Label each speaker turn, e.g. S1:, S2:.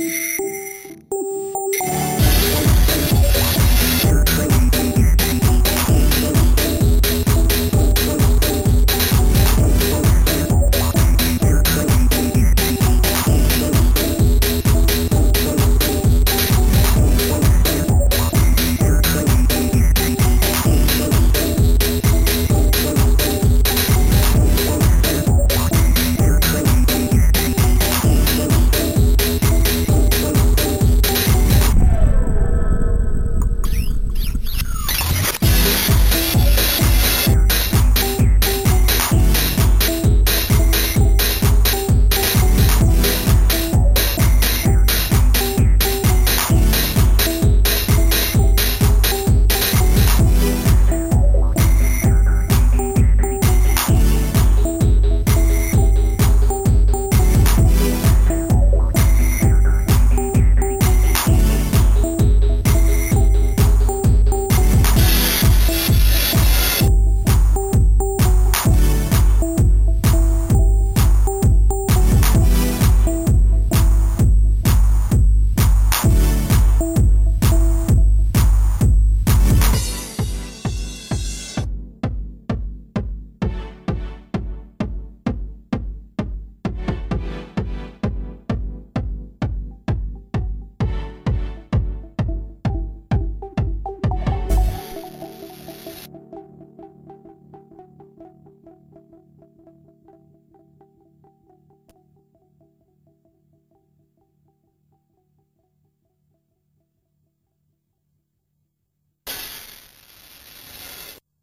S1: you